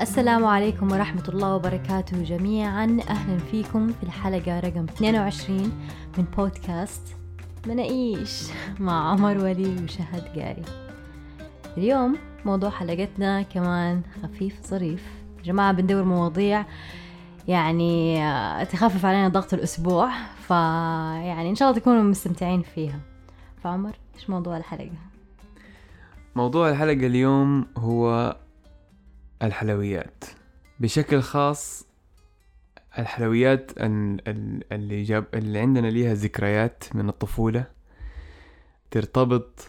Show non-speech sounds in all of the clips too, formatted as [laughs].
السلام عليكم ورحمة الله وبركاته جميعا. أهلا فيكم في الحلقة رقم 22 من بودكاست مناقيش [laughs] مع عمر ولي وشهد قاري. اليوم موضوع حلقتنا كمان خفيف ظريف. جماعة بندور مواضيع يعني آه، تخفف علينا ضغط الأسبوع فيعني إن شاء الله تكونوا مستمتعين فيها. فعمر إيش موضوع الحلقة؟ موضوع الحلقة اليوم هو الحلويات. بشكل خاص الحلويات ال- ال- اللي جاب اللي عندنا ليها ذكريات من الطفولة. ترتبط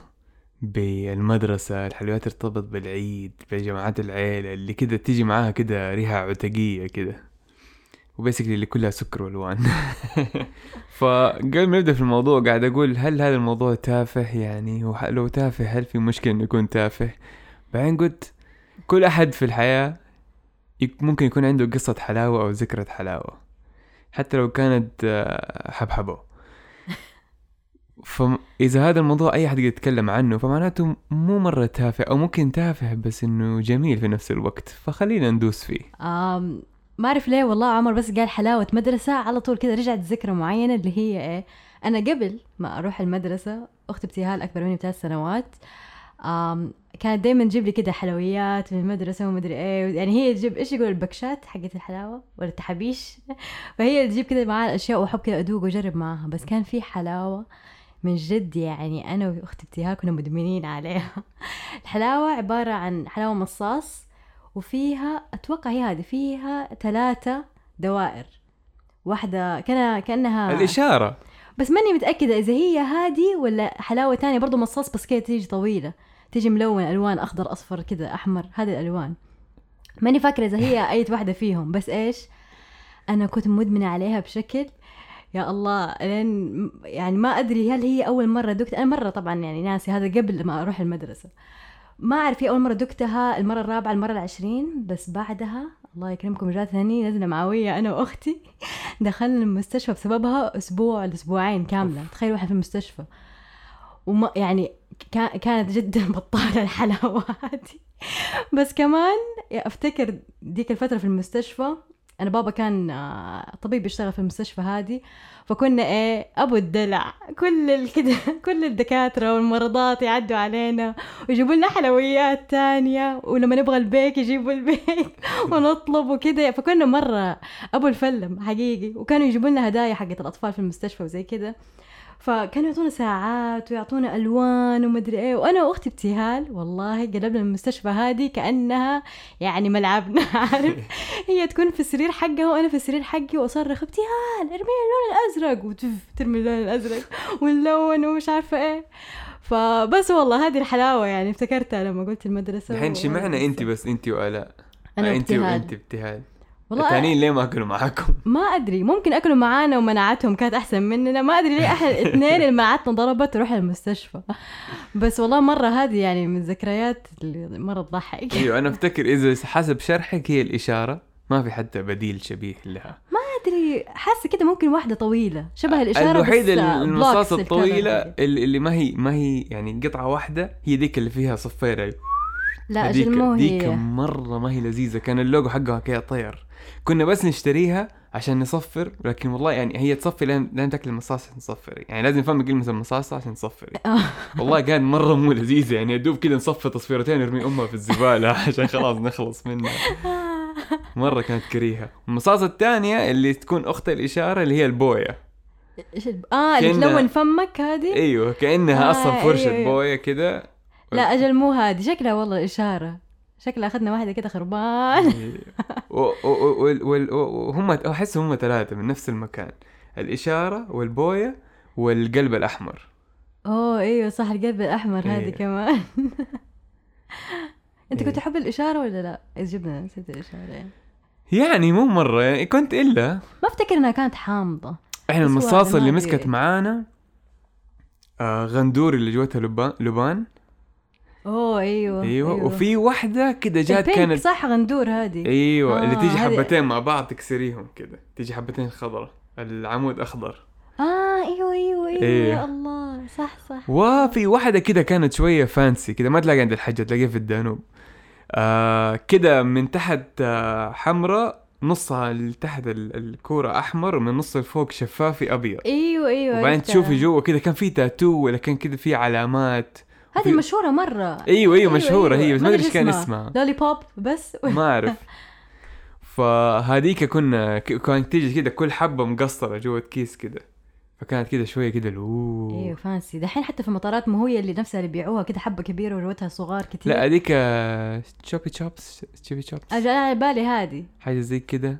بالمدرسة الحلويات ترتبط بالعيد بجماعات العيلة اللي كده تيجي معاها كده ريحة عتقية كده. وبيسكلي اللي كلها سكر والوان. [laughs] فقبل ما نبدأ في الموضوع قاعد أقول هل هذا الموضوع تافه يعني؟ لو تافه هل في مشكلة إنه يكون تافه؟ بعدين قلت كل أحد في الحياة يك- ممكن يكون عنده قصة حلاوة أو ذكرى حلاوة حتى لو كانت آه، حبحبة. فإذا هذا الموضوع أي أحد يتكلم عنه فمعناته مو مرة تافه أو ممكن تافه بس إنه جميل في نفس الوقت. فخلينا ندوس فيه. آم ما أعرف ليه والله عمر بس قال حلاوة مدرسة على طول كده رجعت ذكرى معينة اللي هي إيه؟ أنا قبل ما أروح المدرسة أختي ابتهال أكبر مني بثلاث سنوات. كانت دايما تجيب لي كده حلويات من المدرسة ومدري إيه يعني هي تجيب إيش يقول البكشات حقت الحلاوة ولا التحابيش [laughs] فهي تجيب كده معاها الأشياء وأحب كده أدوق وأجرب معاها. بس كان في حلاوة من جد يعني أنا وأختي ابتهال كنا مدمنين عليها. [laughs] الحلاوة عبارة عن حلاوة مصاص وفيها أتوقع هي هذه فيها ثلاثة دوائر. واحدة كان كأنها الإشارة. بس ماني متأكدة إذا هي هذه ولا حلاوة تانية برضو مصاص بس كده تيجي طويلة. تيجي ملونة ألوان أخضر أصفر كده أحمر هذه الألوان. ماني فاكرة إذا هي أي واحدة فيهم بس إيش؟ أنا كنت مدمنة عليها بشكل يا الله لين يعني ما أدري هل هي أول مرة دكت أنا مرة طبعا يعني ناسي هذا قبل ما أروح المدرسة. ما أعرف هي أول مرة دكتها المرة الرابعة المرة العشرين بس بعدها الله يكرمكم جات ثاني نزلة معوية أنا وأختي. [laughs] دخلنا المستشفى بسببها أسبوع لأسبوعين كاملة. تخيلوا إحنا في المستشفى. وما يعني كانت جدا [laughs] بطالة الحلاوة هذه بس كمان أفتكر ديك الفترة في المستشفى أنا بابا كان آه، طبيب يشتغل في المستشفى هذه فكنا إيه أبو الدلع. كل [laughs] كده كل الدكاترة والمرضات يعدوا علينا ويجيبوا لنا حلويات تانية ولما نبغى البيك يجيبوا البيك [laughs] ونطلب وكده. فكنا مرة أبو الفلم حقيقي وكانوا يجيبوا لنا هدايا حقت الأطفال في المستشفى وزي كده. فكانوا يعطونا ساعات ويعطونا ألوان ومدري إيه. وأنا وأختي ابتهال والله قلبنا المستشفى هذه كأنها يعني ملعبنا [laughs] عارف؟ هي تكون في السرير حقها وأنا في السرير حقي وأصرخ ابتهال ارمي اللون الأزرق. وتف ترمي اللون الأزرق [laughs] ونلون ومش عارفة إيه. فبس والله هذه الحلاوة يعني افتكرتها لما قلت المدرسة الحين شمعنا انت بس انت وآلاء أنا انت. وانت ابتهال. والله الثانيين ليه ما أكلوا معاكم؟ [laughs] ما أدري ممكن أكلوا معانا ومناعتهم كانت أحسن مننا. ما أدري ليه إحنا الاثنين [laughs] اللي مناعتنا ضربت ونروح المستشفى. بس والله مرة هذه يعني من الذكريات اللي مرة تضحك. أيوه أنا [laughs] أفتكر إذا حسب شرحك هي الإشارة. ما في حتى بديل شبيه لها. ما أدري حاسة كده ممكن واحدة طويلة. شبه الإشارة الوحيدة المصاصة الطويلة اللي ما هي ما هي يعني قطعة واحدة هي ذيك اللي فيها صفيرة. لا أجل مو ديك هي. مرة ما هي لذيذة. كان اللوجو حقها كذا طير كنا بس نشتريها عشان نصفر لكن والله يعني هي تصفي لين لين تاكل المصاص عشان تصفري يعني لازم نفهم كلمة المصاصة عشان تصفري [laughs] آه. والله كان مرة مو لذيذة. يعني يدوب كذا نصفي تصفيرتين نرمي أمها في الزبالة [laughs] عشان خلاص نخلص منها. [laughs] مرة كانت كريهة. المصاصة الثانية اللي تكون أخت الإشارة اللي هي البوية. إيش آه اللي تلون فمك هذه؟ أيوه كأنها آه، أصلا فرشة أيوة، أيوة. بوية كذا لا أجل مو هذه. شكلها والله إشارة. شكلها أخذنا واحدة كده خربان. وال- وهم أحس هم ثلاثة من نفس المكان. الإشارة والبوية والقلب الأحمر. أوه إيوه صح القلب الأحمر هذه إيه. كمان. [laughs] أنت كنت إيه. تحب الإشارة ولا لا؟ جبنا نسيت الإشارة. يعني. يعني مو مرة يعني كنت إلا. ما أفتكر إنها كانت حامضة. إحنا المصاصة اللي مسكت. معانا آه غندور اللي جوتها لبان لبان. أوه أيوه أيوه, أيوة. وفي واحدة كده جات كانت صح غندور هذه. أيوه اللي آه، تيجي هذه- حبتين مع بعض تكسريهم كده. تيجي حبتين خضرة. العمود أخضر. آه أيوه أيوه أيوه إيه. يا الله. صح صح. وفي واحدة كده كانت شوية فانسي كده ما تلاقي عند الحجة تلاقيها في الدانوب. آه كده من تحت آه حمراء نصها اللي تحت ال- الكورة أحمر ومن نص الفوق شفافي أبيض. أيوه أيوه وبعدين. تشوفي جوا كده كان في تاتو ولا كان كده في علامات. هذه مشهورة مرة. أيوه أيوه مشهورة هي بس ما أدري إيش كان اسمها. lollipop بس. [laughs] ما أعرف. فهذيك كنا كانت تيجي كده كل حبة مقصرة جوة كيس كده. فكانت كده شوية كده أوه. أيوه fancy. دحين حتى في المطارات مو هي اللي نفسها اللي بيبيعوها كده حبة كبيرة وجوتها صغار كتير. لا هذيك تشوبي تشوبس تشوبي تشوبس اجى على بالي هذه. حاجة زي كده.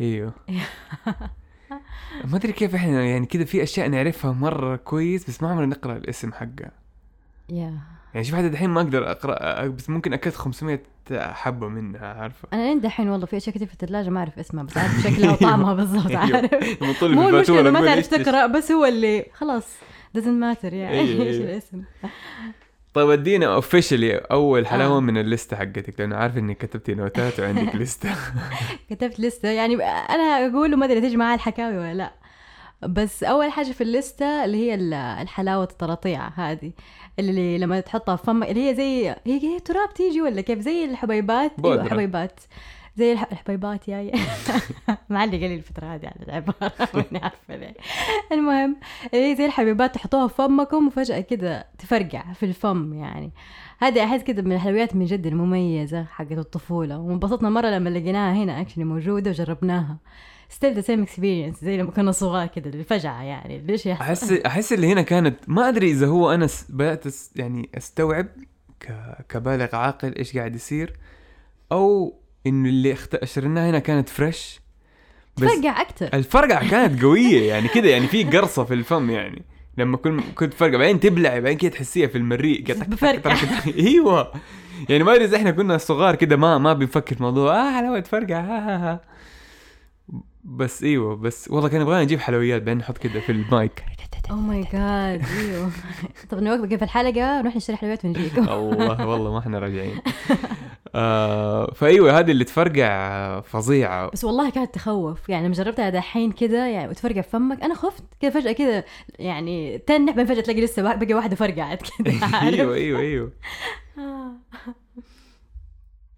أيوه. [laughs] ما أدري كيف إحنا يعني كده في أشياء نعرفها مرة كويس بس ما عمرنا نقرأ الاسم حقها. يا يعني شوف هذا دحين ما أقدر أقرأ بس ممكن اكلت 500 حبة منها عارفة أنا عندي دحين والله في أشياء كثير في الثلاجة ما أعرف اسمها بس عارف شكلها وطعمها [laughs] بالضبط أيوه. عارف مو المشكلة ما تعرف؟ تقرأ بس هو اللي خلاص doesn't matter يعني أيوه، [laughs] إيش أيوه. الاسم طيب ادينا officially أول حلاوة آه. من الليستة حقتك لأنه عارف انك كتبتي نوتات وعندك [laughs] لستة كتبت لستة يعني أنا أقول ما أدري تجي معاه الحكاوي ولا لأ بس أول حاجة في الليستة اللي هي ال- الحلاوة الطراطيع هذه اللي لما تحطها في فمك اللي هي زي هي, هي تراب تيجي ولا كيف؟ زي الحبيبات. بودرة. أيوه حبيبات. زي الح- الحبيبات ياي [laughs] معلق لي الفترة هذه على العبارة [laughs] ماني عارفة ليه. المهم اللي هي زي الحبيبات تحطوها في فمكم وفجأة كده تفرقع في الفم يعني. هذه أحس كده من الحلويات من جد المميزة حقت الطفولة وانبسطنا مرة لما لقيناها هنا actually موجودة وجربناها. still the same experience زي لما كنا صغار كده الفجعة يعني ليش يحصل أحس أحس اللي هنا كانت ما أدري إذا هو أنا بدأت يعني أستوعب ك... كبالغ عاقل إيش قاعد يصير أو انه اللي اخت... هنا كانت fresh بس تفرقع أكتر. الفرقعة كانت قوية [laughs] يعني كده يعني في قرصة في الفم يعني. لما كل كنت تفرقع بعدين تبلعي بعدين كده تحسيها في المريء بفرقع. [laughs] أيوه. يعني ما أدري إذا إحنا كنا صغار كده ما ما بنفكر في موضوع آه حلاوه فرقع ها ها ها. بس إيوه بس والله كان يبغانا نجيب حلويات بعدين نحط كده في المايك. اوه ماي جاد إيوه. طب نوقف في الحلقة نروح نشتري حلويات ونجيكم. [laughs] الله والله ما إحنا راجعين. آه فإيوه هذه اللي تفرقع فظيعة. بس والله كانت تخوف. يعني لما جربتها دحين كده يعني وتفرقع في فمك. أنا خفت كده فجأة كده يعني تنح بعدين فجأة تلاقي لسه باقي واحدة فرقعت كده [laughs] عارف؟ إيوه إيوه. [laughs] أيوه.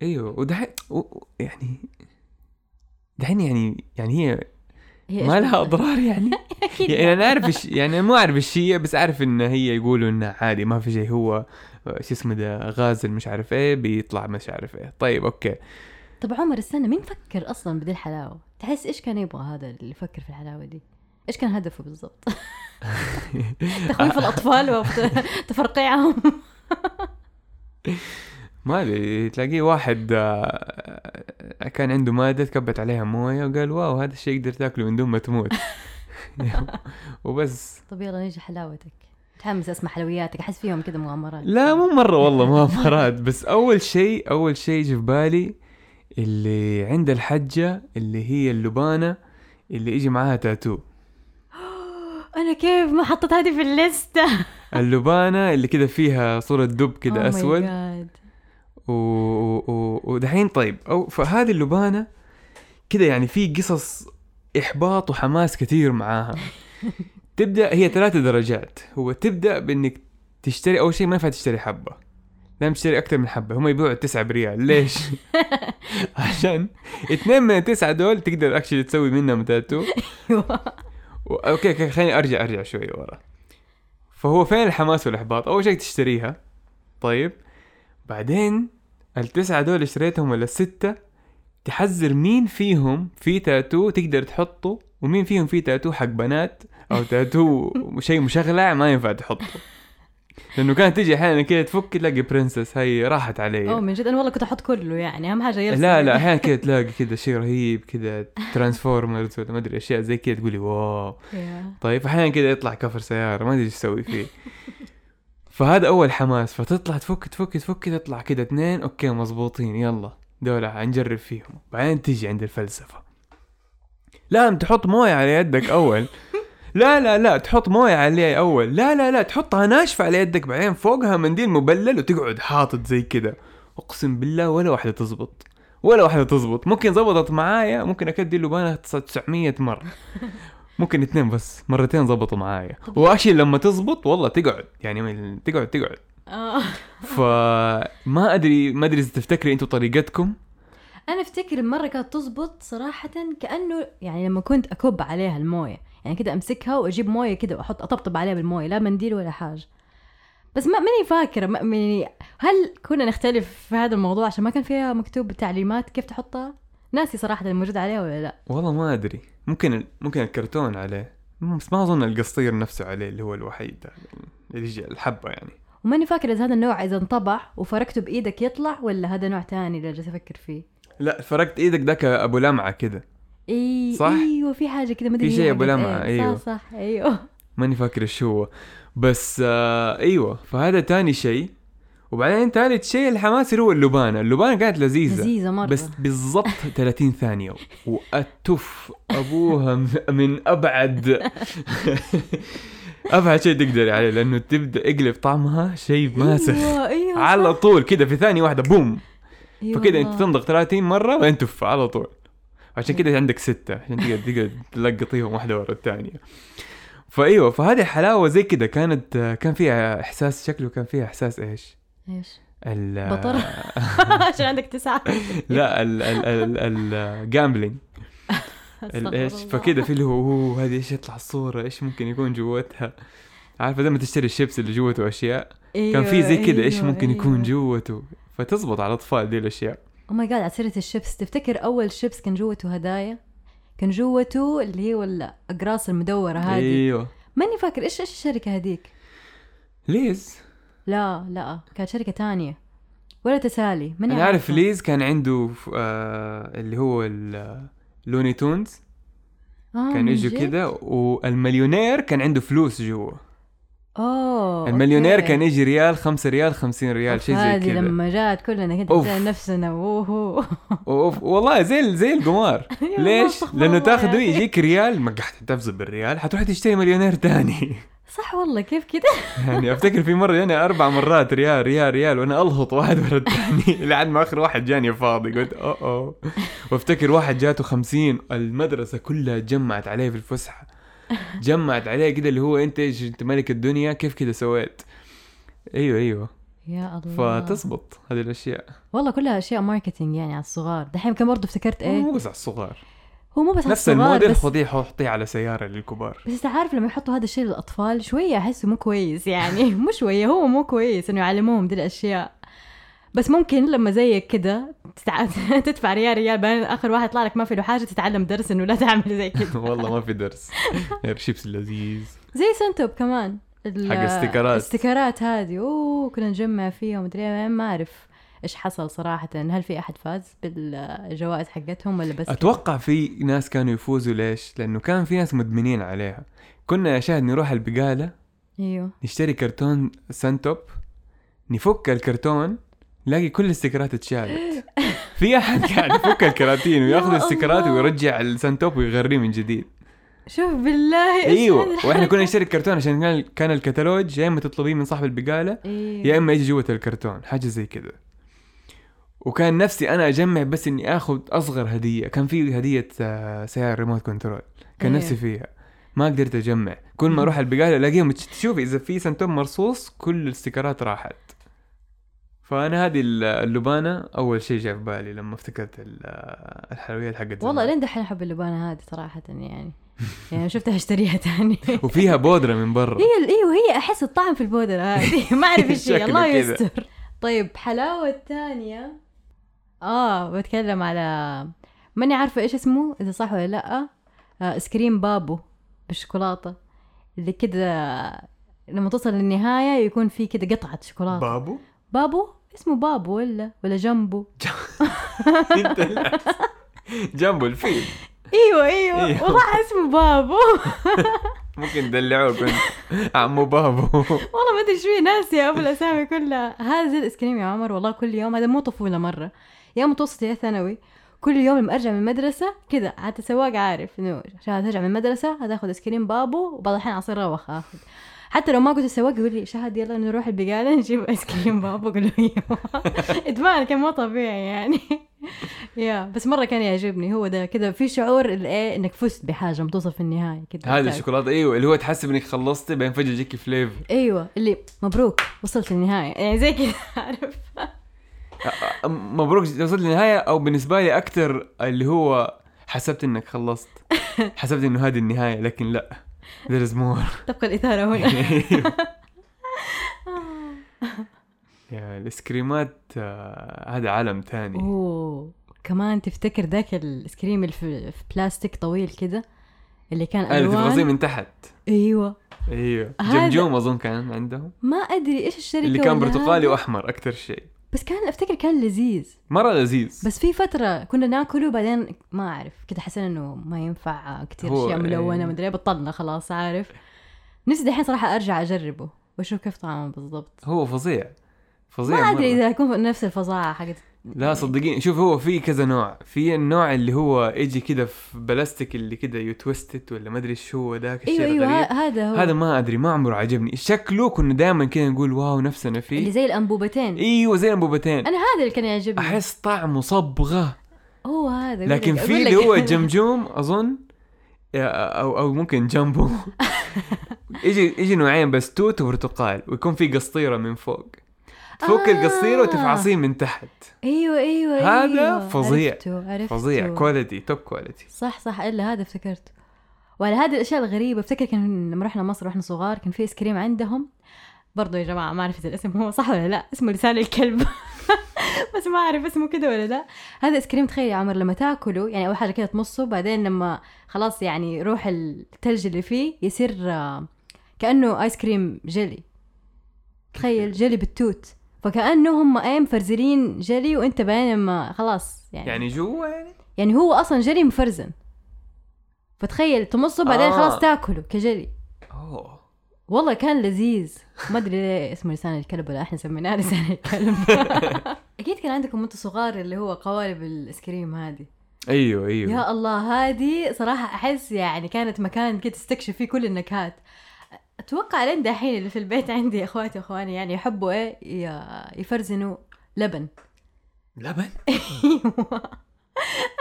إيوه ودحين يعني دحين يعني يعني هي هي ما لها؟ أضرار يعني؟ [laughs] يعني أنا اعرف يعني ما أعرف إيش هي بس أعرف إن هي يقولوا إنه عادي ما في شيء هو شو اسمه ده غازل مش عارف إيه بيطلع مش عارف إيه. طيب okay. طب عمر استنى مين فكر أصلا بدي الحلاوة؟ تحس إيش كان يبغى هذا اللي يفكر في الحلاوة دي؟ إيش كان هدفه بالضبط؟ [laughs] تخويف الأطفال وتفرقعهم [laughs] ما أدري تلاقيه واحد آه، كان عنده مادة كبت عليها موية وقال wow هذا الشيء يقدر تأكله من دون ما تموت. [laughs] وبس. طب يلا نيجي حلاوتك. متحمس أسمع حلوياتك أحس فيهم كده مغامرات. لا مو مرة والله مغامرات بس أول شيء أول شيء يجي في بالي اللي عند الحجة اللي هي اللبانة اللي يجي معاها تاتو. [gasps] أنا كيف ما حطيت هذه في الليستة؟ اللبانة اللي كده فيها صورة دب Oh كده my أسود. God. و... و... ودحين طيب. أو فهذه اللبانة كده يعني في قصص إحباط وحماس كثير معاها. [laughs] تبدأ هي ثلاثة درجات. هو تبدأ بإنك تشتري أول شيء ما ينفع تشتري حبة. لا تشتري أكثر من حبة. هم يبيعوا التسعة بريال. ليش؟ [laughs] عشان اثنين من التسعة دول تقدر actually تسوي منهم تاتو أيوه. و... okay okay خليني أرجع أرجع شوي ورا. فهو فين الحماس والإحباط؟ أول شيء تشتريها. طيب. بعدين التسعة دول اشتريتهم ولا الستة تحذر مين فيهم في تاتو تقدر تحطه ومين فيهم في تاتو حق بنات أو [laughs] تاتو شيء مشغلع ما ينفع تحطه. لأنه كانت تجي أحيانا كده تفك تلاقي princess هي راحت علي أوه من جد أنا والله كنت أحط كله يعني أهم حاجة يلصق لا لا أحيانا كده تلاقي كده شيء رهيب كده Transformers ولا ما أدري أشياء زي كده تقولي wow. طيب أحيانا كده يطلع cover سيارة ما أدري إيش تسوي فيه. [laughs] فهذا أول حماس فتطلع تفك تفك تفك تطلع كده اثنين okay مزبوطين يلا دولة حنجرب فيهم. بعدين تيجي عند الفلسفة. لازم تحط موية على يدك أول. [laughs] لا لا لا تحط موية عليها أول. لا لا لا تحطها ناشفة على يدك بعدين فوقها منديل مبلل وتقعد حاطط زي كده. أقسم بالله ولا واحدة تزبط. ولا واحدة تزبط. ممكن زبطت معايا ممكن أكدي اللبانة 900 مرة. [laughs] ممكن اثنين بس مرتين زبطوا معايا. طب واكشلي لما تزبط والله تقعد يعني تقعد تقعد. آه. [laughs] فما أدري ما أدري إذا تفتكري أنتم طريقتكم. أنا أفتكر مرة كانت تزبط صراحة كأنه يعني لما كنت أكب عليها الموية يعني كده أمسكها وأجيب موية كده وأحط أطبطب عليها بالموية لا منديل ولا حاجة. بس ما ماني فاكرة ما يعني هل كنا نختلف في هذا الموضوع عشان ما كان فيها مكتوب تعليمات كيف تحطها؟ ناسي صراحة الموجود عليها ولا لا. والله ما أدري. ممكن ممكن الكرتون عليه. بس ما أظن القصير نفسه عليه اللي هو الوحيد اللي يجي الحبة يعني. وماني فاكره إذا هذا النوع إذا انطبع وفركته بإيدك يطلع ولا هذا نوع تاني اللي جالس أفكر فيه؟ لا فرقت إيدك ذاك أبو لمعة كده. إي صح؟ أيوه في حاجة كده ما أدري في شيء أبو حقت لمعة، إيه. أيوه. صح صح أيوه. ماني فاكر إيش هو. بس آه أيوه. فهذا تاني شيء. وبعدين ثالث شيء الحماسي هو اللبانة. اللبانة كانت لذيذة. لذيذة مرة. بس بالضبط 30 ثانية. واتف أبوها من أبعد [laughs] أبعد شيء تقدري عليه لأنه تبدأ اقلب طعمها شيء ماسخ. أيوه أيوه على. طول كده في ثانية واحدة بوم. أيوة. فكده أنت. تنضغ 30 مرة وانت تف على طول. عشان كده عندك ستة عشان تقدر تقدر تلقطيهم واحدة ورا الثانية. فأيوة فهذه حلاوة زي كده. كانت كان فيها إحساس شكله كان فيها إحساس إيش؟ إيش؟ ال [laughs] بطر. [laughs] عشان عندك تسعة. [laughs] لا ال ال ال ال gambling إيش؟ فكده في اللي هو "أوه، هذه إيش يطلع الصورة؟ إيش ممكن يكون جوتها؟ عارفة لما تشتري الشيبس اللي جوته اشياء كان في زي كده إيش أيوة، ممكن يكون جوته؟ فتزبط على الأطفال دي الأشياء. oh my god على سيرة الشيبس. تفتكر أول شيبس كان جوته هدايا؟ كان جوته اللي هو الأقراص المدورة هذه. أيوه. ماني فاكر. إيش إيش الشركة هذيك؟ Lay's. لا لا كانت شركة تانية. ولا تسالي ماني أنا عارفة. Lay's كان عنده آه اللي هو ال Looney Tunes. آه كان من يجوا؟ كده. والمليونير كان عنده فلوس جوا. اوه المليونير okay. كان يجي ريال خمسة ريال خمسين ريال أوف، شيء زي كده لما جات كلنا كده نفسنا اوه أوف، والله زي زي القمار. [laughs] ليش؟ لأنه تاخذه. يجيك ريال. ما قاعد تحتفظ بالريال. حتروح تشتري مليونير تاني. صح والله كيف كده [laughs] يعني أفتكر في مرة جاني أربع مرات ريال ريال ريال وأنا ألهط واحد ورا الثاني. [laughs] لحد ما آخر واحد جاني فاضي قلت أوه أوه. وأفتكر واحد جاته خمسين المدرسة كلها جمعت عليه في الفسحة. جمعت عليه كده اللي هو أنت إيش أنت ملك الدنيا كيف كده سويت؟ أيوه أيوه. يا الله. فتزبط هذه الأشياء. والله كلها أشياء marketing يعني على الصغار. دحين كم برضه افتكرت مو إيه بس على الصغار. هو مو بس نفس الموديل خذيه حطيه على سيارة للكبار. بس انت عارف لما يحطوا هذا الشيء للأطفال شوية أحسه مو كويس يعني. [laughs] مو شوية هو مو كويس إنه يعلموهم دي الأشياء. بس ممكن لما زيك كده تتع... [laughs] تدفع ريال ريال بعدين آخر واحد يطلع لك ما في له حاجة تتعلم درس إنه لا تعمل زي كده. [laughs] والله ما في درس. غير شيبس لذيذ. زي Suntop كمان حق استيكرات. الاستيكرات هذه. أوه كنا نجمع فيها ومدري إيه، ما أعرف. إيش حصل صراحة؟ هل في أحد فاز بالجوائز حقتهم ولا بس أتوقع في ناس كانوا يفوزوا ليش؟ لأنه كان في ناس مدمنين عليها. كنا يا شاهد نروح البقالة أيوه. نشتري كرتون سنتوب نفك الكرتون نلاقي كل الاستيكرات اتشالت. [laughs] في أحد قاعد يفك الكراتين وياخذ الله. ويرجع السنتوب ويغريه من جديد. شوف بالله أيوه وإحنا؟ كنا نشتري الكرتون عشان كان الكتالوج يا إما تطلبيه من صاحب البقالة أيوه. يا إما يجي جوة الكرتون حاجة زي كذا وكان نفسي أنا أجمع بس إني آخذ أصغر هدية. كان في هدية آه، سيارة remote control كان. نفسي فيها. ما قدرت أجمع. كل ما أروح البقالة ألاقيهم تشوف إذا في Suntop مرصوص كل الاستيكرات راحت. فأنا هذه ال- اللبانة أول شيء جاء في بالي لما افتكرت آه، الحلويات حقت والله. لين دحين أحب اللبانة هذه صراحة يعني. يعني شفتها أشتريها [laughs] تاني وفيها بودرة من برا. هي إيوه هي أحس الطعم في البودرة هذه. [laughs] ما أعرف إيش الله. يستر. طيب حلاوة الثانية. آه بتكلم على ماني عارفة إيش اسمه إذا صح ولا لأ. آه اسكريم بابو بالشوكولاتة. اللي كده لما توصل للنهاية يكون في كده قطعة شوكولاتة. بابو؟ بابو؟ اسمه بابو ولا؟ ولا جنبو. [laughs] جنبه الفيل. إيوه إيوه. إيوه. والله اسمه بابو. [laughs] ممكن تدلعوك انت عمو بابو. [laughs] والله ما أدري شوي ناسية أبو الأسامي كلها. هذا الإيس كريم يا عمر والله كل يوم. هذا مو طفولة مرة. يا متوسط يا ثانوي كل يوم لما أرجع من المدرسة كذا حتى سواق عارف إنه عشان ترجع من المدرسة هتاخذ ايس كريم بابو وبعض الأحيان عصير روخ آخذ. حتى لو ما قلت السواق يقول لي شهد يلا نروح البقالة نجيب ايس كريم بابو. أقول له أيوه. [laughs] إدمان كان مو طبيعي يعني. [laughs] يا بس مرة كان يعجبني هو ده كده في شعور الايه إنك فزت بحاجة بتوصل في النهاية كده هذا الشوكولاتة أيوه اللي هو تحسب إنك خلصتي بعدين فجأة يجيك flavor أيوه اللي مبروك وصلت للنهاية. يعني زي كده [laughs] عارف. مبروك وصلت للنهاية أو بالنسبة لي أكثر اللي هو حسبت إنك خلصت. [laughs] حسبت إنه هذه النهاية لكن لا. There is more. [laughs] تبقى الإثارة هنا. [laughs] يا الايسكريمات آه، هذا عالم ثاني أوه. كمان تفتكر ذاك الايس كريم اللي في بلاستيك طويل كده؟ اللي كان اللي تفرزيه ألوان؟ من تحت. أيوه. أيوه. جمجوم أظن كان عندهم. ما أدري إيش الشركة اللي كان برتقالي. وأحمر أكثر شيء. بس كان أفتكر كان لذيذ. مرة لذيذ. بس في فترة كنا ناكله بعدين ما أعرف كده حسينا إنه ما ينفع كتير هو أشياء ملونة إيه. مدري بطلنا خلاص عارف. نفسي دحين صراحة أرجع أجربه وأشوف كيف طعمه بالضبط. هو فظيع. فظيع ما أدري. إذا يكون نفس الفظاعة حقت لا صدقيني شوف هو في كذا نوع. في النوع اللي هو يجي كده في بلاستيك اللي كده يتوستد ولا ما أدري إيش هو ذاك الشيء أيوه أيوه هذا هو. هذا ما أدري ما عمره عجبني. شكله كنا دائما كده نقول واو نفسنا اللي فيه زي الأنبوبتين. أيوه زي الأنبوبتين. أنا هذا اللي كان يعجبني. أحس طعمه صبغة. هو هذا لكن لك- في اللي. هو [laughs] جمجوم أظن أو أو ممكن جامبو. [laughs] يجي يجي نوعين بس توت وبرتقال ويكون في قسطيرة من فوق. تفك آه. القسطيره وتفعصيه من تحت. أيوه أيوه هذا أيوة. فظيع. عرفته عرفته. فظيع. quality top quality صح صح. إلا هذا افتكرته. وعلى هذه الأشياء الغريبة افتكر كان لما رحنا مصر وإحنا صغار كان في ايس كريم عندهم. برضو يا جماعة ما أعرف إذا الاسم هو صح ولا لا. اسمه لسان الكلب. [laughs] بس ما أعرف اسمه كده ولا لا. هذا ايس كريم تخيل يا عمر لما تاكله يعني أول حاجة كده تمصه بعدين لما خلاص يعني روح الثلج اللي فيه يصير آه، كأنه ايس كريم جيلي تخيل جيلي بالتوت. فكانه هم إيه مفرزنين جيلي وإنت بعدين لما خلاص يعني. يعني جوا يعني؟ يعني هو أصلا جيلي مفرزن. فتخيل تمصه بعدين آه. خلاص تاكله كجيلي أوه. والله كان لذيذ. ما أدري ليه اسمه لسان الكلب ولا إحنا سميناه [laughs] لسان الكلب. [laughs] أكيد كان عندكم وأنتم صغار اللي هو قوالب الآيس كريم هذه. أيوه أيوه. يا الله هذه صراحة أحس يعني كانت مكان كده تستكشف فيه كل النكهات. أتوقع لين دحين اللي في البيت عندي إخواتي واخواني يعني يحبوا إيه يفرزنوا لبن. لبن؟ [laughs] أيوه.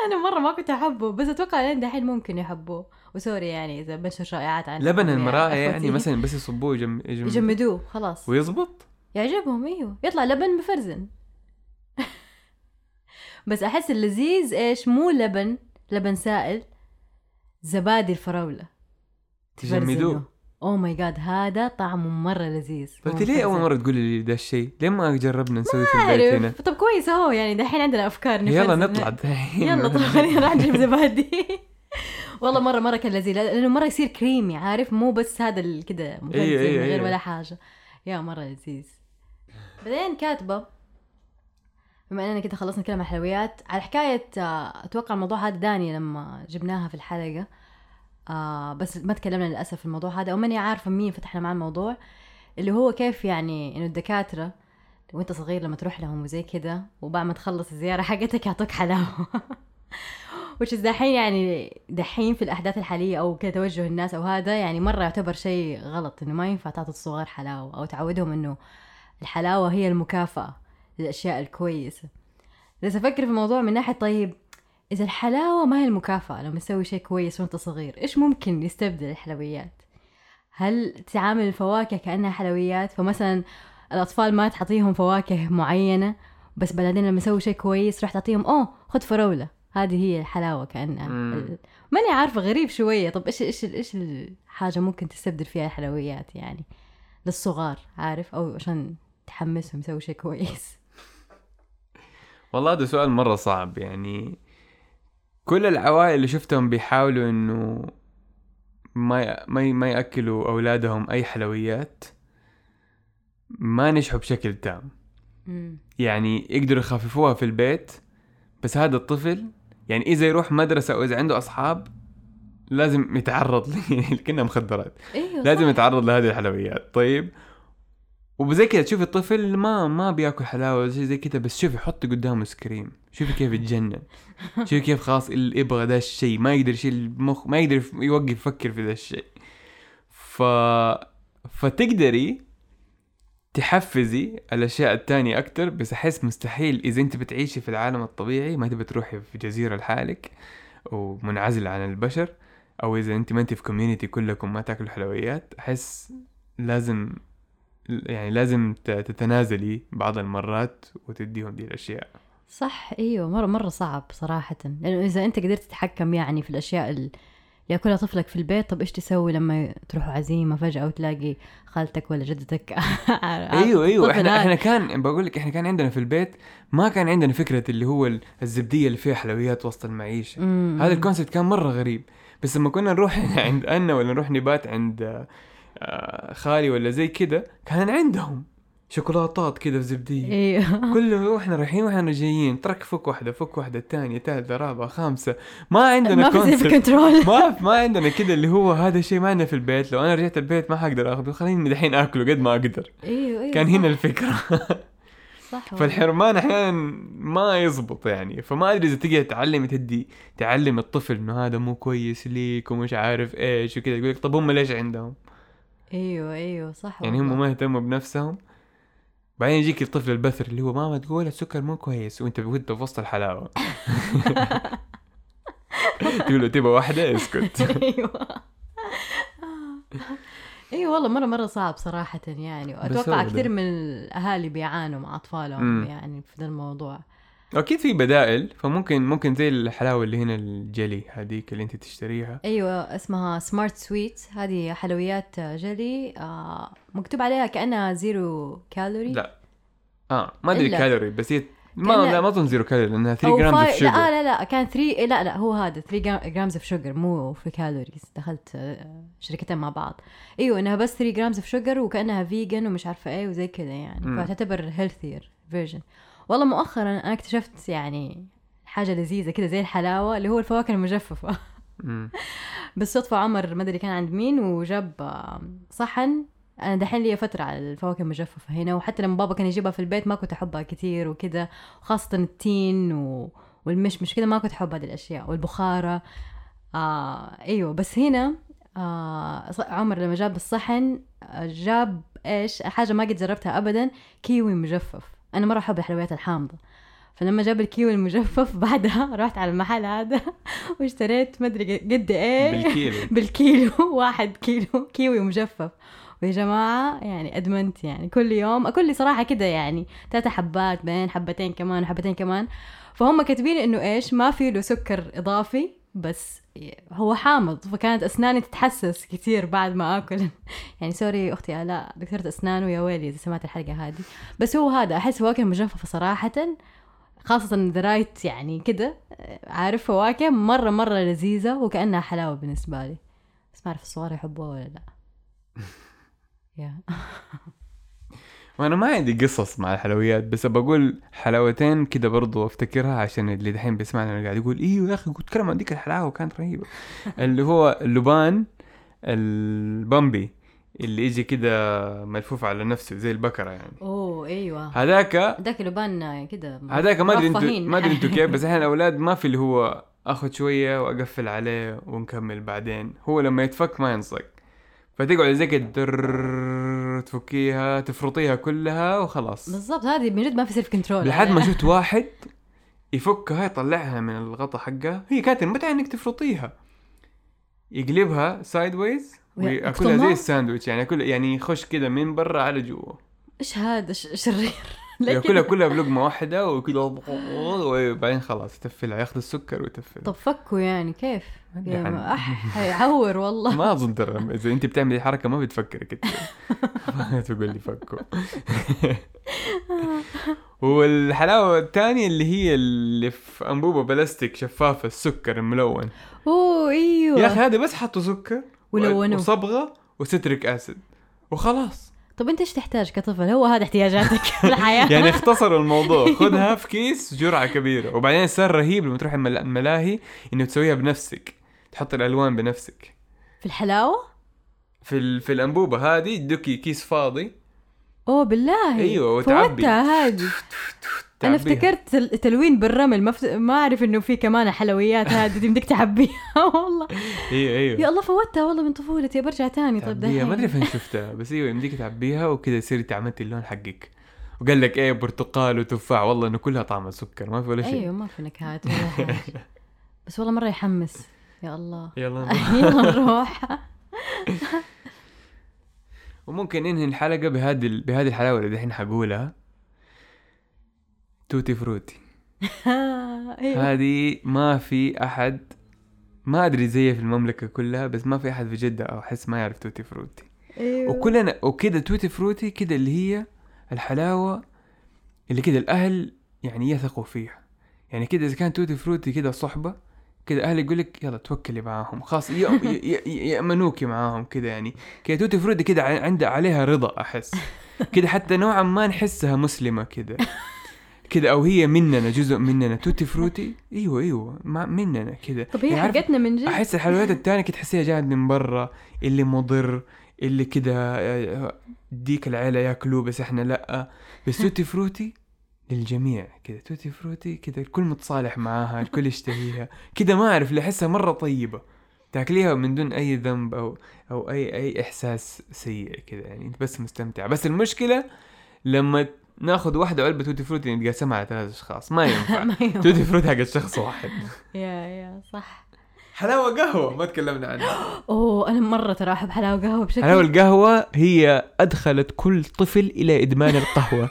أنا مرة ما كنت أحبه بس أتوقع لين دحين ممكن يحبوه. وسوري يعني إذا بنشر شائعات عن لبن المراعي يعني أخوتي. مثلا بس يصبوه يجم... يجم... يجمدوه خلاص. ويزبط؟ يعجبهم أيوه. يطلع لبن مفرزن [laughs] بس أحس اللذيذ إيش؟ مو لبن لبن سائل زبادي الفراولة. تجمدوه. أو ماي جاد هذا طعمه مرة لذيذ قلت ليه أول. مرة تقولي لي ده الشيء؟ ليه ما جربنا نسوي في البيت هنا؟ طب كويس أهو يعني دحين عندنا أفكار يلا. نطلع دحين يلا طب خلينا نروح نجيب زبادي [laughs] والله مره مرة كان لذيذ لأنه مرة يصير كريمي عارف مو بس هذا كده مفلفل إيه، إيه، من غير إيه. ولا حاجة يا مرة لذيذ بعدين كاتبة بما إننا كده خلصنا عن الحلويات على حكاية آه، أتوقع الموضوع هذا داني لما جبناها في الحلقة آه بس ما تكلمنا للأسف في الموضوع هذا أو ماني عارفة مين فتحنا معاه الموضوع اللي هو كيف يعني إنه الدكاترة وأنت صغير لما تروح لهم وزي كده وبعد ما تخلص الزيارة حقتك يعطوك حلاوة. [laughs] Is دحين يعني دحين في الأحداث الحالية أو كده توجه الناس أو هذا يعني مرة يعتبر شيء غلط إنه ما ينفع تعطي الصغار حلاوة أو تعودهم إنه الحلاوة هي المكافأة للأشياء الكويسة. بس أفكر في الموضوع من ناحية طيب إذا الحلاوة ما هي المكافأة لما تسوي شيء كويس وأنت صغير إيش ممكن يستبدل الحلويات؟ هل تعامل الفواكه كأنها حلويات؟ فمثلا الأطفال ما تعطيهم فواكه معينة بس بعدين لما يسوي شيء كويس راح تعطيهم أوه خذ فراولة. هذه هي الحلاوة كأنها. مم. ال- ماني عارفة غريب شوية. طب إيش إيش إيش الحاجة ممكن تستبدل فيها الحلويات يعني؟ للصغار عارف؟ أو عشان تحمسهم يسوي شيء كويس. [laughs] والله هذا سؤال مرة صعب يعني. كل العوائل اللي شفتهم بيحاولوا إنه ما. ما. ما يأكلوا أولادهم أي حلويات ما نجحوا بشكل تام يعني يقدروا يخففوها في البيت بس هذا الطفل يعني إذا يروح مدرسة أو إذا عنده أصحاب لازم يتعرض [laughs] ل- كأنها مخدرات إيوه لازم صح. يتعرض لهذه الحلويات طيب وزي كذا تشوف الطفل ما ما بياكل حلاوة ولا شيء زي كذا بس شوفي حطي قدامه ice cream شوفي كيف يتجنن. [laughs] شوفي كيف خلاص اللي يبغى ذا الشيء ما يقدر يشيل المخ ما يقدر يوقف يفكر في ذا الشيء. ف فتقدري تحفزي الأشياء التانية أكتر بس أحس مستحيل. إذا أنت بتعيشي في العالم الطبيعي ما تبي تروحي في جزيرة لحالك ومنعزلة عن البشر أو إذا أنت ما أنت في community كلكم ما تاكلوا حلويات أحس لازم يعني لازم تتنازلي بعض المرات وتديهم دي الأشياء. صح إيوه مرة مرة صعب صراحة. لأنه إذا أنت قدرت تتحكم يعني في الأشياء اللي ياكلها طفلك في البيت طب إيش تسوي لما تروحوا عزيمة فجأة وتلاقي خالتك ولا جدتك؟ [laughs] أيوه أيوه. إحنا. إحنا كان بقول لك إحنا كان عندنا في البيت ما كان عندنا فكرة اللي هو ال- الزبدية اللي فيها حلويات وسط المعيشة. هذا الكونسيبت كان مرة غريب. بس لما كنا نروح [laughs] عند أنا ولا نروح نبات عند خالي ولا زي كده كان عندهم شوكولاتات كده في زبديه أيوه [laughs] كله وإحنا رايحين وإحنا جايين ترك فك واحدة فك واحدة الثانية ثالثه رابعه خامسة. ما عندنا ما في كنترول ما ما عندنا كده اللي هو هذا الشيء ما عندنا في البيت. لو أنا رجعت البيت ما حقدر آخذه. خليني دحين آكله قد ما أقدر. أيوه أيوه كان. هنا الفكرة. [laughs] صح. فالحرمان أحيانا ما يزبط يعني. فما أدري إذا تقدر تعلم تدي تعلم الطفل إنه هذا مو كويس ليك ومش عارف إيش وكذا. يقول لك طب هم ليش عندهم؟ أيوه أيوه صح يعني هم. ما يهتموا بنفسهم بعدين يجيك الطفل البثر اللي هو ماما تقول السكر مو كويس وانت وانت في وسط الحلاوة [laughs] تقول له تبغى واحدة اسكت [laughs] أيوه أيوه والله مرة مرة صعب صراحة يعني واتوقع. كثير من الأهالي بيعانوا مع أطفالهم. يعني في ذا الموضوع أكيد في بدائل فممكن ممكن زي الحلاوة اللي هنا الجلي هذيك اللي أنت تشتريها. أيوه اسمها Smart Sweet هذه حلويات جلي آه مكتوب عليها كأنها zero calorie لا. آه ما أدري. كالوري بس هي ما لا ما أظن zero calorie لأنها 3 أو gram fi- of sugar لا لا لا كان 3 لا لا هو هذا 3 grams of sugar مو في calories دخلت آه، شركتين مع بعض. أيوه إنها بس 3 grams of sugar وكأنها vegan ومش عارفة إيه وزي كذا يعني. فتعتبر healthier version والله مؤخرا أنا اكتشفت يعني حاجة لذيذة كذا زي الحلاوة اللي هو الفواكه المجففة. [laughs] بالصدفة عمر ما أدري كان عند مين وجاب صحن. أنا دحين لي فترة على الفواكه المجففة هنا وحتى لما بابا كان يجيبها في البيت ما كنت أحبها كثير وكذا وخاصه التين و... والمشمش كذا ما كنت أحب هذه الأشياء والبخارة. آه أيوه بس هنا آه عمر لما جاب الصحن آه، جاب إيش حاجة ما قد جربتها ابدا كيوي مجفف. أنا مره احب الحلويات الحامضة. فلما جاب الكيوي المجفف [laughs] بعدها رحت على المحل هذا [laughs] واشتريت ما أدري قد إيه. بالكيلو. [laughs] بالكيلو. واحد كيلو. كيوي مجفف ويا جماعة يعني أدمنت يعني كل يوم. أكل لي صراحة كده يعني ثلاثة حبات بين حبتين كمان وحبتين كمان. فهم كاتبين إنه إيش؟ ما في له سكر إضافي بس هو حامض فكانت أسناني تتحسس كثير بعد ما آكل. [laughs] يعني sorry أختي آلاء دكتورة أسنان ويا ويلي إذا سمعت الحلقة هذه. بس هو هذا أحس فواكه مجففة صراحة خاصة ذا right يعني كده عارف فواكه مرة مرة لذيذة وكأنها حلاوة بالنسبة لي. بس ما أعرف الصغار يحبوها ولا لا. [laughs] يا [laughs] وأنا ما عندي قصص مع الحلويات بس بقول حلاوتين كده برضو أفتكرها عشان اللي دحين بيسمعنا قاعد يقول إيوه يا أخي قلت كلام عن ديك الحلاوة كانت رهيبة. [laughs] اللي هو اللبان البامبي اللي يجي كده ملفوف على نفسه زي البكرة يعني. أوه أيوة. هذاك ذاك لبان كده هذاك ما أدري أنتوا. ما أدري أنتوا كيف بس [laughs] إحنا الأولاد ما في اللي هو أخذ شوية وأقفل عليه ونكمل بعدين. هو لما يتفك ما ينصق فتقعد زي كده تفكيها تفرطيها كلها وخلاص. بالضبط هذه من جد ما في self control لحد ما شفت واحد يفكها يطلعها من الغطا حقها. هي كانت متى انك تفرطيها؟ يقلبها sideways وياكلها زي؟ الساندويتش يعني ياكل يعني يخش كده من برا على جوا. إيش هذا؟ شرير [laughs] ياكلها كده؟ كلها بلقمه واحدة وكذا وبعدين خلاص يتفلها ياخذ السكر ويتفلها طب فكوا يعني كيف؟ ما- أح [laughs] حيعور والله. ما أظن ترى إذا أنت بتعملي حركة ما بتفكري كده ما [laughs] تقول لي فكوا. والحلاوة الثانية اللي هي اللي في أنبوبة بلاستيك شفافة السكر الملون. أوه إيوه. يا أخي هذا بس حطوا سكر ولونوه. وصبغة و citric acid. وخلاص. طب انت إيش تحتاج كطفل؟ هو هذا احتياجاتك في الحياة. يعني اختصروا الموضوع. [laughs] خذها في كيس جرعة كبيرة. وبعدين صار رهيب لما تروح المل- الملاهي إنه تسويها بنفسك. تحط الألوان بنفسك. في الحلاوة؟ في ال... في الأنبوبة هذه يدوكي كيس فاضي. أوه بالله. أيوة، وتعبي. هذه. [laughs] أنا. افتكرت تل- تلوين بالرمل ما, فت... ما أعرف إنه في كمان حلويات هذه دي بدك تعبيها [laughs] والله. أيوه أيوه يا الله فوتها والله من طفولتي برجع تاني طيب تعبيها. ما أدري دحين فين شفتها بس إيوه يمديك تعبيها وكذا يصير انت عملت اللون حقك. وقال لك إيه برتقال وتفاح والله إنه كلها طعم السكر ما في ولا شيء. أيوه ما في نكهات ولا. [laughs] بس والله مرة يحمس يا الله. يلا [laughs] يلا نروح. وممكن ننهي الحلقة بهذه بهذه الحلاوة اللي دحين حقولها. توتي فروتي. [laughs] أيوه هذه ما في أحد ما أدري زيها في المملكة كلها بس ما في أحد في جدة أو أحس ما يعرف توتي فروتي. أيوه وكلنا وكذا توتي فروتي كذا اللي هي الحلاوة اللي كذا الأهل يعني يثقوا فيها. يعني كذا إذا كان توتي فروتي كذا صحبة كذا أهل يقول لك يلا توكلي معاهم. خلاص ي- ي- ي- يأمنوكي معاهم كذا يعني. كذا توتي فروتي كذا عندها عليها رضا أحس. [laughs] كذا حتى نوعا ما نحسها مسلمة كذا [laughs] كذا أو هي مننا جزء مننا. توتي فروتي؟ أيوه أيوه. مع مننا كذا طب هي يعني حقتنا من جد؟ أحس الحلويات [laughs] التانية كنت تحسيها جاية من برا اللي مضر اللي كده آه، ديك العيلة ياكلوه بس إحنا لأ. بس توتي فروتي للجميع كده. توتي فروتي كده الكل متصالح معاها الكل يشتهيها. كده ما أعرف اللي احسها مرة طيبة. تاكليها من دون أي ذنب أو أو أي أي إحساس سيء كده يعني انت بس مستمتع. بس المشكلة لما ناخذ واحدة علبة توتي فروتي نتقاسمها على ثلاث أشخاص. ما [laughs] ينفع. ما ينفع. توتي فروتي حق شخص واحد. يا يا صح. حلاوة قهوة ما تكلمنا عنها. [gasps] أوه أنا مرة ترى أحب حلاوة قهوة بشكل حلاوة القهوة هي أدخلت كل طفل إلى إدمان القهوة.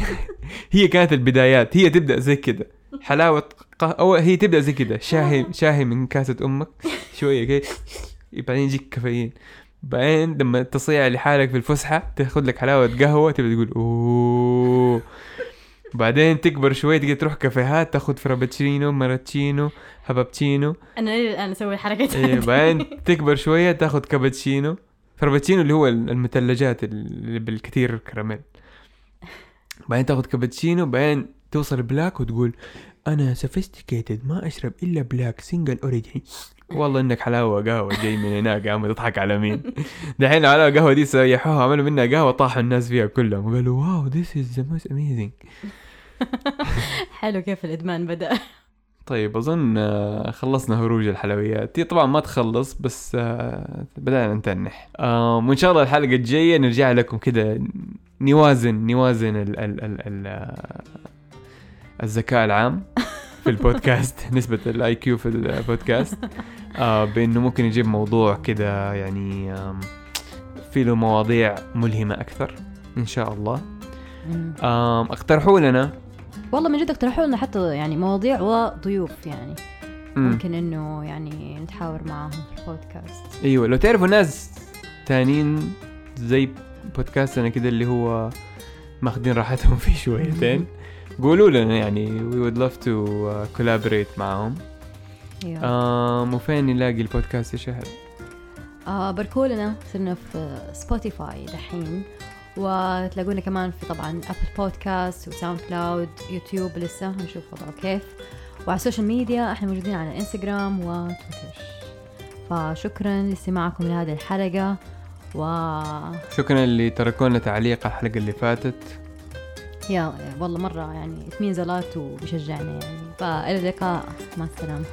[laughs] هي كانت البدايات. هي تبدأ زي كده. حلاوة قهوة أو هي تبدأ زي كده. شاهي شاهي من كاسة أمك. شوية كده. بعدين يجيك كافيين. بعدين لما تصيع لحالك في الفسحة تاخذ لك حلاوة قهوة تبدأ تقول أوه. بعدين تكبر شوي تقدر تروح كافيهات تاخذ فرابتشينو ماراتشينو هبابتشينو أنا الان أسوي الحركة إيه بعدين [laughs] تكبر شوية تاخذ كابتشينو. فرابتشينو اللي هو المثلجات اللي بالكثير كراميل بعدين تاخذ كابتشينو بعدين توصل بلاك وتقول أنا sophisticated ما أشرب إلا black single origin والله إنك حلاوه قهوة جاي من هناك يا عم تضحك على مين؟ [laughs] دحين الحلاوه قهوة دي سيحوها عملوا منها قهوة طاحوا الناس فيها كلهم. وقالوا wow this is the most amazing حلو كيف الإدمان بدأ. طيب أظن آه، خلصنا هروج الحلويات. هي طبعا ما تخلص بس آه، بدأنا نتنح. وإن شاء الله الحلقة الجاية نرجع لكم كده نوازن نوازن ال ال ال ال آه، الذكاء العام في البودكاست [laughs] نسبة ال IQ في البودكاست. آه بإنه ممكن نجيب موضوع كده يعني في له مواضيع ملهمة أكثر إن شاء الله. اقترحوا لنا. والله من جد اقترحوا لنا حتى يعني مواضيع وضيوف يعني. مم. ممكن إنه يعني نتحاور معاهم في البودكاست. أيوه لو تعرفوا ناس تانيين زي بودكاستنا كده اللي هو ماخدين راحتهم فيه شويتين. قولوا لنا يعني we would love to uh, collaborate معاهم آم وفين نلاقي البودكاست يا شهد؟ آه باركوا لنا صرنا في سبوتيفاي دحين. وتلاقونا كمان في طبعا Apple Podcasts و SoundCloud YouTube لسه هنشوف وضعه كيف. وعلى السوشيال ميديا إحنا موجودين على انستغرام وتويتر فشكرا لاستماعكم لهذه الحلقة و شكرا اللي تركونا تعليق على الحلقة اللي فاتت. يا والله مرة يعني a lot وبيشجعنا يعني. فإلى اللقاء مع السلامة.